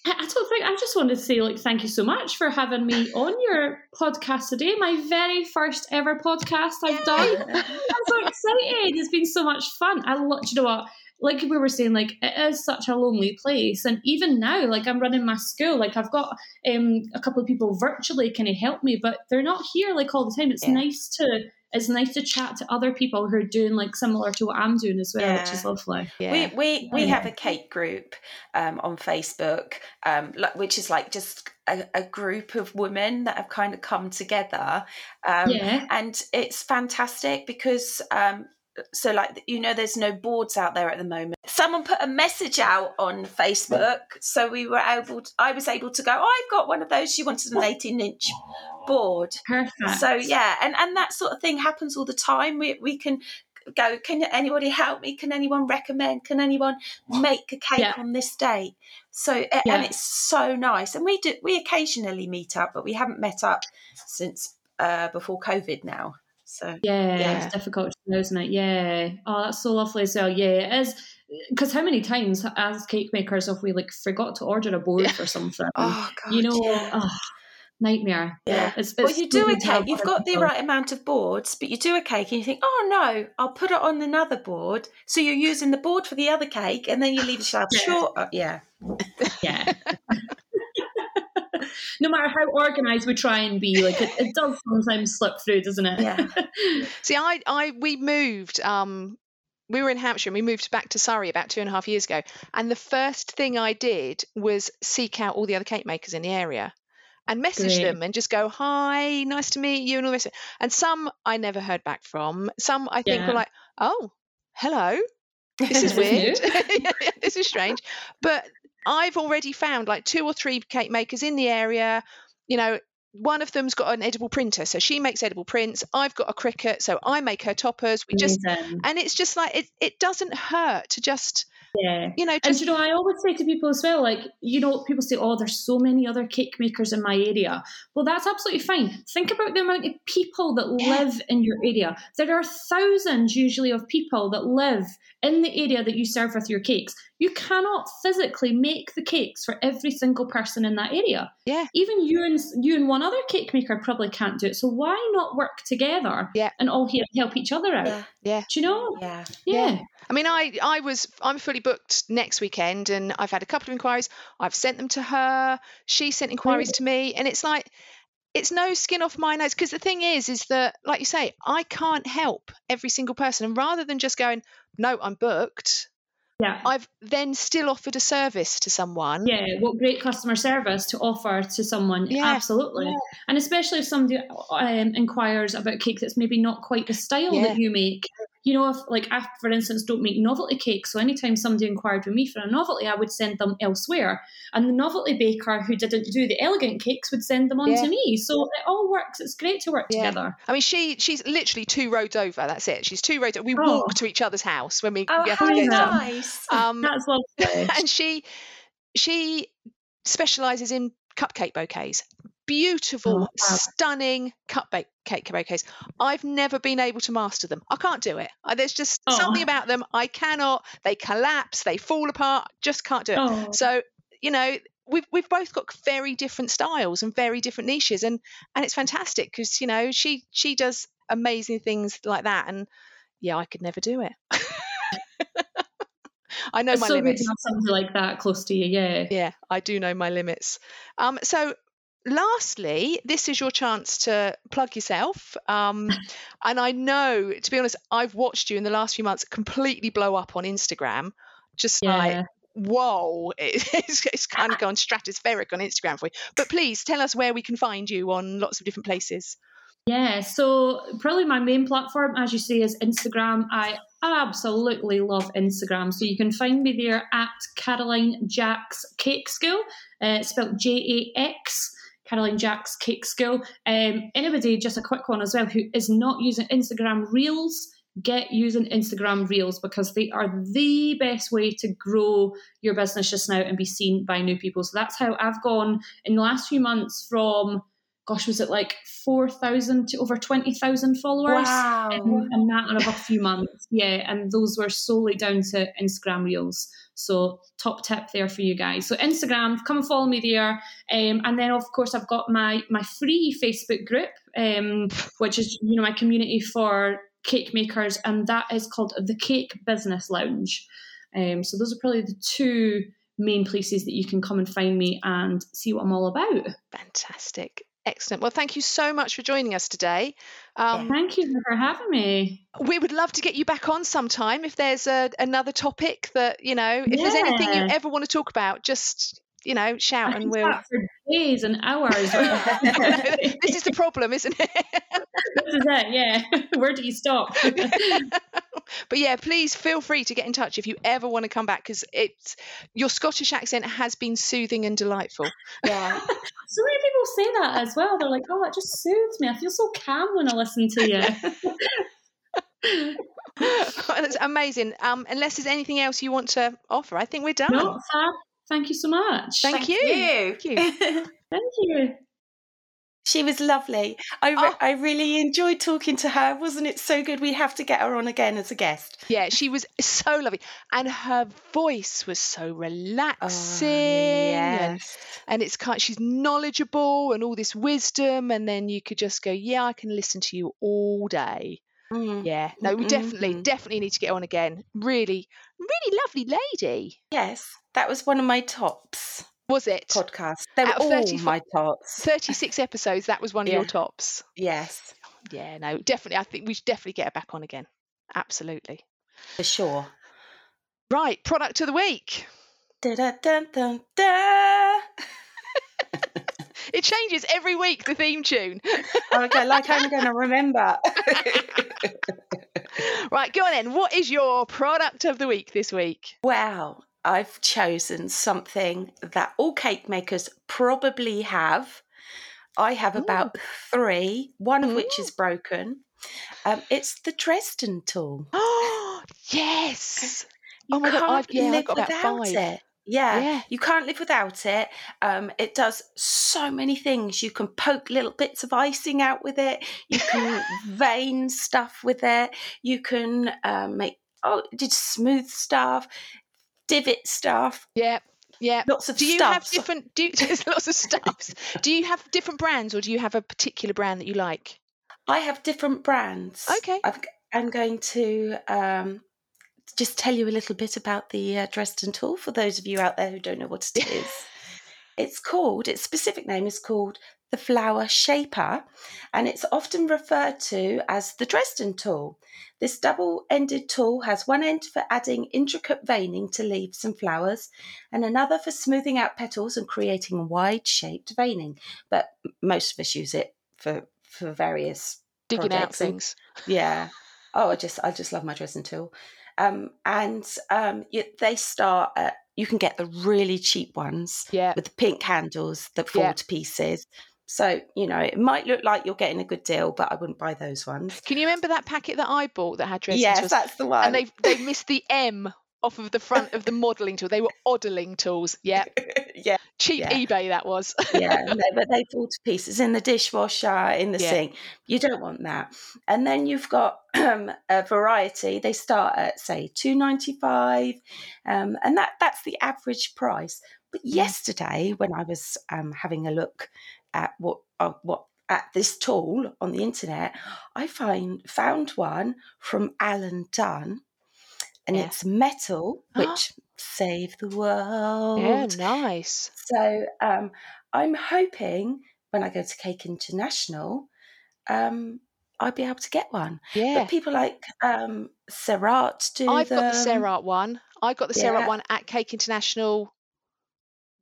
I don't think I just wanted to say like thank you so much for having me on your podcast today. My very first ever podcast I've done. I'm so excited. It's been so much fun. I love you know what? Like we were saying, like it is such a lonely place. And even now, like I'm running my school, like I've got um, a couple of people virtually kind of help me, but they're not here like all the time. It's yeah. nice to it's nice to chat to other people who are doing like similar to what I'm doing as well, yeah. which is lovely. Yeah. We we we yeah. have a cake group um, on Facebook, um, which is like just a, a, group of women that have kind of come together, um, yeah. and it's fantastic because um, so like you know there's no boards out there at the moment. Someone put a message out on facebook so we were able to, i was able to go oh, i've got one of those she wanted an 18 inch board. Perfect. so yeah and and that sort of thing happens all the time. We, we can go can anybody help me? Can anyone recommend? Can anyone make a cake yeah. on this date? So yeah. and it's so nice and we do we occasionally meet up but we haven't met up since uh, before covid now so yeah, yeah. it's difficult to know, isn't it? Yeah. Oh, that's so lovely as well. Yeah, it is. Because how many times as cake makers have we like forgot to order a board for something? oh God, you know, yeah. oh, nightmare. Yeah. It's, it's well, you do a cake. You've got the right amount of boards, but you do a cake and you think, oh no, I'll put it on another board. So you're using the board for the other cake, and then you leave yourself yeah. short. Uh, yeah. Yeah. no matter how organized we try and be, like it, it does sometimes slip through, doesn't it? Yeah. See, I, I, we moved. Um, we were in Hampshire and we moved back to Surrey about two and a half years ago. And the first thing I did was seek out all the other cake makers in the area and message Great. them and just go, hi, nice to meet you, and all this. And some I never heard back from. Some I think yeah. were like, oh, hello. This is weird. this is strange. But I've already found like two or three cake makers in the area. You know, one of them's got an edible printer, so she makes edible prints. I've got a Cricut, so I make her toppers. We just Amazing. and it's just like it. It doesn't hurt to just yeah. You know, just... and you know, I always say to people as well, like, you know, people say, oh, there's so many other cake makers in my area. Well, that's absolutely fine. Think about the amount of people that live in your area. There are thousands usually of people that live in the area that you serve with your cakes. You cannot physically make the cakes for every single person in that area. Yeah. Even you and you and one other cake maker probably can't do it. So why not work together yeah. and all here help each other out? Yeah. yeah. Do you know? Yeah. Yeah. yeah. I mean, I I was I'm fully booked next weekend, and I've had a couple of inquiries. I've sent them to her. She sent inquiries to me, and it's like it's no skin off my nose because the thing is is that like you say i can't help every single person and rather than just going no i'm booked yeah. I've then still offered a service to someone. Yeah, what great customer service to offer to someone. Yeah. Absolutely. Yeah. And especially if somebody um, inquires about cake that's maybe not quite the style yeah. that you make, you know, if like I, for instance, don't make novelty cakes, so anytime somebody inquired with me for a novelty, I would send them elsewhere, and the novelty baker who didn't do the elegant cakes would send them on yeah. to me. So it all works. It's great to work yeah. together. I mean, she she's literally two roads over. That's it. She's two roads. Over. We oh. walk to each other's house when we oh, get how nice. Um, That's lovely. and she she specializes in cupcake bouquets beautiful, oh, wow. stunning cupcake bouquets. I've never been able to master them. I can't do it. There's just oh. something about them. I cannot. They collapse. They fall apart. Just can't do it. Oh. So you know. We've, we've both got very different styles and very different niches and and it's fantastic because you know she she does amazing things like that and yeah I could never do it I know it's my so limits. Good to have something like that close to you, yeah. Yeah, I do know my limits. Um, so lastly, this is your chance to plug yourself. Um, and I know, to be honest, I've watched you in the last few months completely blow up on Instagram. Just yeah. like, whoa, it's, it's kind of gone stratospheric on Instagram for you. But please tell us where we can find you on lots of different places. Yeah, so probably my main platform, as you say, is Instagram. I absolutely love Instagram. So you can find me there at Caroline Jax Cake School, uh, spelled J A X. Caroline Jax Cake School. Um, anybody, just a quick one as well, who is not using Instagram Reels, get using Instagram Reels because they are the best way to grow your business just now and be seen by new people. So that's how I've gone in the last few months from gosh, was it like 4,000 to over 20,000 followers Wow. in a matter of a few months. Yeah, and those were solely down to Instagram Reels. So top tip there for you guys. So Instagram, come and follow me there. Um, and then of course I've got my my free Facebook group, um, which is you know my community for cake makers, and that is called the Cake Business Lounge. Um, so those are probably the two main places that you can come and find me and see what I'm all about. Fantastic. Excellent. Well, thank you so much for joining us today. Um, Thank you for having me. we would love to get you back on sometime if there's a, another topic that, you know, if there's anything you ever want to talk about, just, you know, shout and we'll. for days and hours. this is the problem, isn't it? this is it, yeah. Where do you stop? but yeah, please feel free to get in touch if you ever want to come back because it's your Scottish accent has been soothing and delightful. Yeah. so many people say that as well. They're like, oh, it just soothes me. I feel so calm when I listen to you. That's amazing. Um, unless there's anything else you want to offer, I think we're done. no, Fab, thank you so much. Thank you. Thank you. Thank you. She was lovely. I, re- Oh. I really enjoyed talking to her. Wasn't it so good? We have to get her on again as a guest. Yeah, she was so lovely, and her voice was so relaxing, oh, and, yes. and it's kind. She's knowledgeable and all this wisdom, and then you could just go, yeah, I can listen to you all day. Mm. Yeah, no, we definitely, Mhm. definitely need to get on again. Really, really lovely lady. Yes, that was one of my tops Was it? Podcast. They were all 34 my tops. 36 episodes, that was one of your tops. Yes, Yeah, no, definitely. I think we should definitely get her back on again. Absolutely. for sure. Right, product of the week. Da da da da da. It changes every week, the theme tune. Okay, like I'm going to remember. right, go on then. What is your product of the week this week? Wow, I've chosen something that all cake makers probably have. I have about three, one of which is broken. Um, it's the Dresden tool. Oh, yes. You oh my can't god, I've, yeah, I've got about without five. it. Yeah, Yeah. you can't live without it. Um, it does so many things. You can poke little bits of icing out with it. You can vein stuff with it. You can um, make oh, just smooth stuff, divot stuff, Yeah, yeah. lots of Do you stuff. have different? Do you, there's lots of stuffs. Do you have different brands, or do you have a particular brand that you like? I have different brands. Okay. I've, I'm going to um, just tell you a little bit about the uh, Dresden tool for those of you out there who don't know what it is. it's called, its specific name is called the flower shaper, and it's often referred to as the Dresden tool. This double ended tool has one end for adding intricate veining to leaves and flowers, and another for smoothing out petals and creating wide shaped veining. But most of us use it for, for various Digging out and- things. yeah. Oh, I just I just love my Dresden tool. Um, and um, you, they start at you can get the really cheap ones Yeah. with the pink handles that fall Yeah. to pieces. So you know it might look like you're getting a good deal, but I wouldn't buy those ones. Can you remember that packet that I bought that had Dresden yes, that's the one. and they they missed the M off of the front of the modelling tool. They were oddling tools. Yeah, yeah, cheap Yeah. eBay that was. yeah, no, but they fall to pieces in the dishwasher, in the Yeah. sink. You don't want that. And then you've got um, a variety. They start at say two ninety five, um, and that that's the average price. But yesterday, when I was um, having a look at what uh, what at this tool on the internet, I find found one from Alan Dunn, and Yeah. it's metal, which save the world. yeah, nice. So um, I'm hoping when I go to Cake International, um, I'll be able to get one. Yeah. But people like um, Serat do I've got the them. Serat one. I got the Serat Yeah. one at Cake International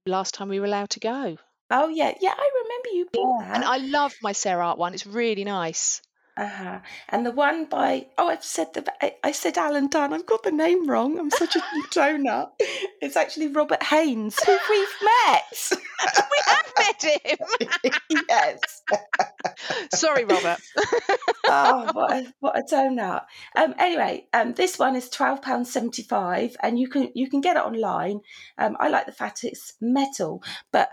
last time we were allowed to go. Oh yeah, yeah, I remember you bought that. And I love my Serat one. It's really nice. Uh-huh. And the one by oh, I've said the I, I said Alan Dunn. I've got the name wrong. I'm such a donut. It's actually Robert Haynes, who we've met. we have met him. yes. Sorry, Robert. oh, what a, what a donut. Um, anyway, um, this one is twelve pounds seventy five, and you can you can get it online. Um, I like the fact it's metal, but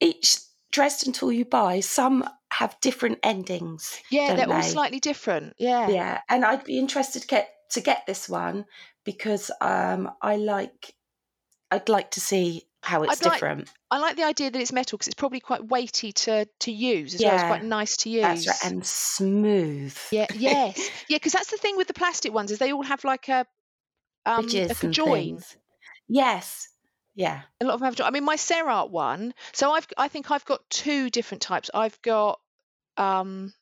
each Dresden tool you buy, some have different endings. Yeah, they're all slightly different. Yeah. Yeah, and I'd be interested to get to get this one because um, I like I'd like to see how it's I'd like- different. I like the idea that it's metal because it's probably quite weighty to to use as well. It's Yeah, quite nice to use. That's right, and smooth. Yeah, yes, yeah, because that's the thing with the plastic ones is they all have like a um Ridges a join. Yes. Yeah. A lot of them have. I mean, my Serart one. So I've I think I've got two different types. I've got um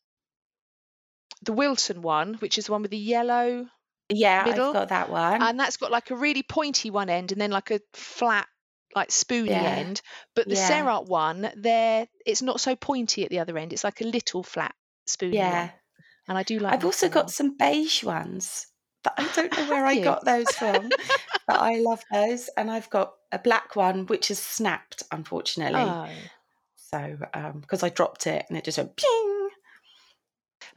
the Wilton one, which is the one with the yellow, Yeah, Middle, I've got that one. and that's got like a really pointy one end and then like a flat like spoony Yeah. end. But the Yeah. Serart one, there it's not so pointy at the other end. It's like a little flat spoony yeah. And I do like. I've also got one. some beige ones, but I don't know where I got those from. but I love those, and I've got a black one which is snapped, unfortunately. Oh. So because I dropped it and it just went ping.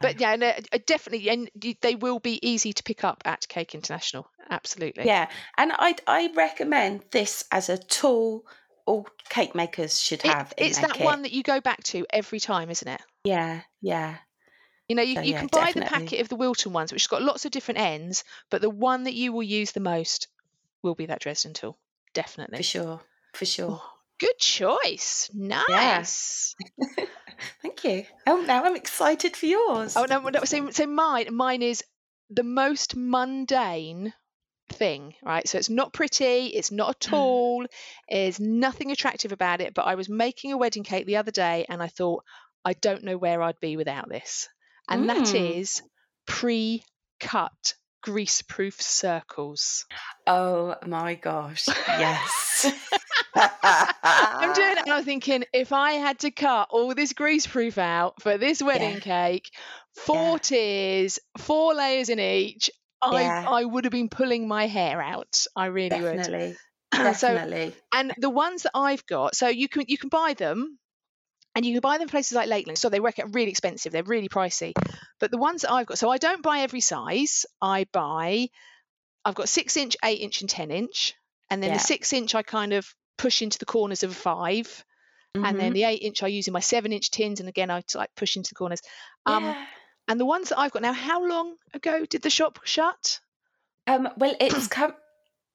But yeah, no, uh, definitely, and they will be easy to pick up at Cake International. Absolutely. Yeah, and I I recommend this as a tool all cake makers should It- have. in it's that kit. one that you go back to every time, isn't it? Yeah, yeah, You know, you, So, you yeah, can buy the packet of the Wilton ones, which has got lots of different ends, but the one that you will use the most will be that Dresden tool. Definitely. for sure, for sure. Oh, good choice. Nice. Thank you. Oh, now I'm excited for yours. Oh no, no, so so mine mine is the most mundane thing, right? So it's not pretty, it's not a Mm. tool, there's nothing attractive about it. But I was making a wedding cake the other day, and I thought I don't know where I'd be without this, and that Mm. is pre-cut grease-proof circles. Oh my gosh. Yes. I'm doing it, and I'm thinking if I had to cut all this grease-proof out for this wedding Yeah. cake, four Yeah. tiers, four layers in each. I, Yeah. I would have been pulling my hair out. I really would. Definitely. so Definitely. and the ones that I've got, so you can you can buy them, and you can buy them places like Lakeland. So they work out really expensive. They're really pricey. But the ones that I've got, so I don't buy every size. I buy, I've got six inch, eight inch, and ten inch, and then Yeah. the six inch I kind of push into the corners of a five, and then Mhm. the eight inch I use in my seven inch tins, and again I like push into the corners. Um, yeah. and the ones that I've got now, how long ago did the shop shut? Um, well, it's come.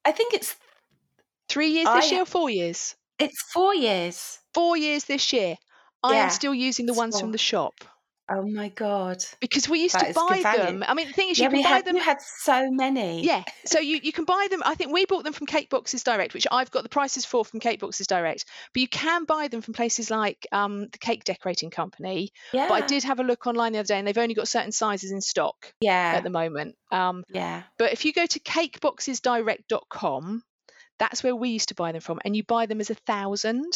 I think it's Three years this I- year or four years? it's four years. Four years this year. I Yeah, am still using the ones from the shop Oh my god. because we used That to buy them. I mean, the thing is, Yeah, you can buy had them. you had so many. Yeah, so you, you can buy them. I think we bought them from Cake Boxes Direct, which I've got the prices for from Cake Boxes Direct. But you can buy them from places like um, the Cake Decorating Company. Yeah. But I did have a look online the other day, and they've only got certain sizes in stock Yeah. at the moment. Um, yeah. but if you go to cakeboxesdirect.com, that's where we used to buy them from, and you buy them as a thousand.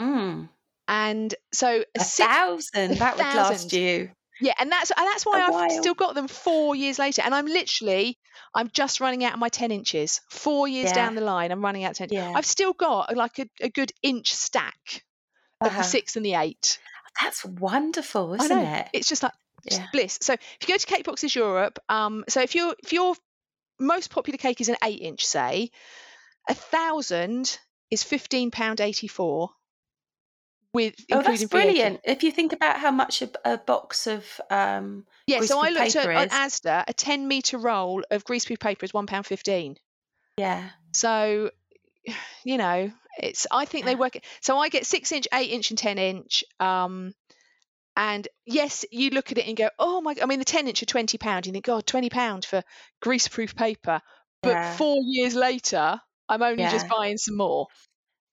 Mm. And so a, A six, thousand. That would last thousand. you. Yeah, and that's and that's why A I've while. still got them four years later, and I'm literally I'm just running out of my ten inches. Four years Yeah. down the line, I'm running out of ten. Yeah. I've still got like a, a good inch stack of Uh-huh. the six and the eight. That's wonderful, isn't it? it's just like Yeah. bliss. So if you go to Cake Boxes Europe, um, so if your if your most popular cake is an eight inch, say, a thousand is fifteen pound eighty four. With Oh, including that's VAT. brilliant. If you think about how much a, a box of um Yeah, so I looked at paper on. Asda, a 10 metre roll of greaseproof paper is £1.15. yeah. So, you know, it's I think they Yeah. work. So I get six inch, eight inch, and 10 inch. Um, and yes, you look at it and go, oh my, I mean, the 10 inch are £20. You think, God, £20 for greaseproof paper. But Yeah. four years later, I'm only just buying some more.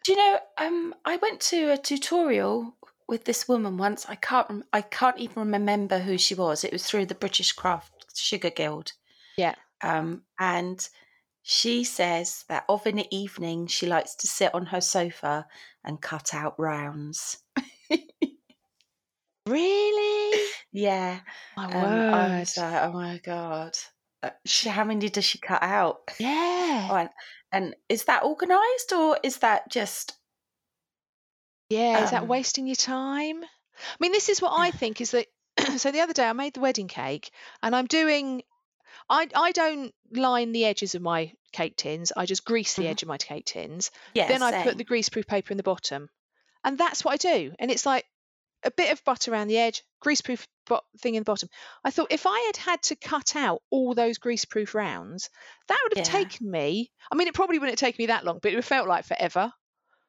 Do you know? Um, I went to a tutorial with this woman once. I can't. rem- I can't even remember who she was. It was through the British Craft Sugar Guild. Yeah. Um, and she says that of an evening she likes to sit on her sofa and cut out rounds. Really? Yeah. My Um, I word. was like, oh my god. Uh, she, how many does she cut out? yeah. And, is that organised or is that just Yeah, is that Um, wasting your time? I mean, this is what I think is that. so the other day I made the wedding cake, and I'm doing. I I don't line the edges of my cake tins. I just grease the Mhm. edge of my cake tins. Yeah, then I same. put the greaseproof paper in the bottom, and that's what I do. And it's like a bit of butter around the edge, greaseproof bo- thing in the bottom. I thought if I had had to cut out all those greaseproof rounds, that would have Yeah. taken me. I mean, it probably wouldn't have taken me that long, but it would have felt like forever.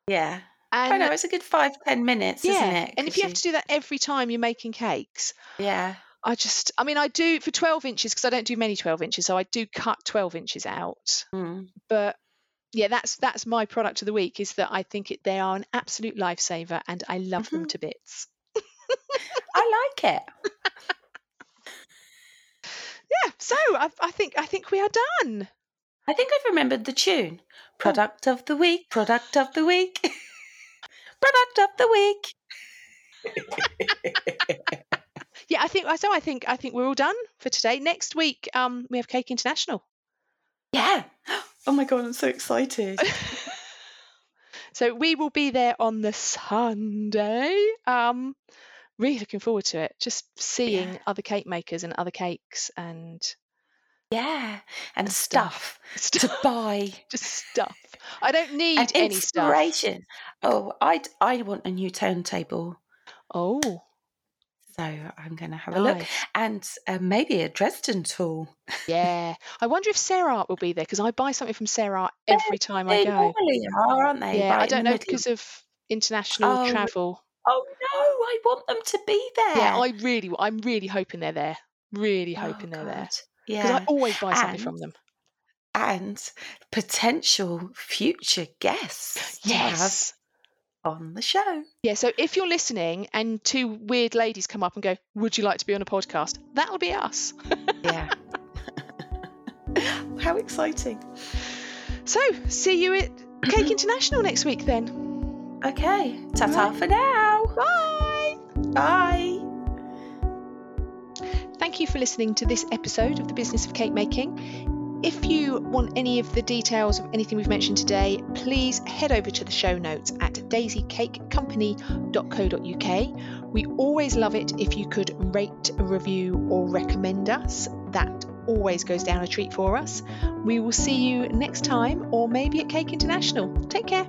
Yeah. And I know it's a good five ten minutes, yeah, isn't it? and if you have to do that every time you're making cakes, yeah, I just, I mean, I do for 12 inches because I don't do many 12 inches, so I do cut 12 inches out. mm. But yeah, that's that's my product of the week is that I think it, they are an absolute lifesaver and I love them Mhm. to bits. I like it. Yeah, so I, I think I think we are done. I think I've remembered the tune. Product of the week, product of the week, product of the week. Yeah, I think so. I think I think we're all done for today. Next week, um, we have Cake International. Yeah. Oh my god, I'm so excited. so we will be there on the Sunday. Um, really looking forward to it. Just seeing Yeah. other cake makers and other cakes and Yeah, and stuff. stuff, to buy Just stuff. I don't need and any stuff. inspiration. Oh, I I want a new turntable, Oh, so I'm going to have a look and uh, maybe a Dresden tool. Yeah. I wonder if Sarah Art will be there because I buy something from Sarah every time I go. They normally are, aren't they? Yeah, right I don't know middle? because of international Oh, travel. Oh no, I want them to be there. Yeah, I really, I'm really hoping they're there. Really Oh, hoping they're there God. because I always buy something And from them. and potential future guests Yes. on the show. Yeah. So if you're listening and two weird ladies come up and go, "Would you like to be on a podcast?" That'll be us. Yeah. How exciting. So see you at Cake International next week then. Okay, ta ta Right. for now. Bye. Bye. Thank you for listening to this episode of The Business of Cake Making. If you want any of the details of anything we've mentioned today, please head over to the show notes at daisycakecompany.co.uk. We always love it if you could rate, review, or recommend us. That always goes down a treat for us. We will see you next time, or maybe at Cake International. Take care.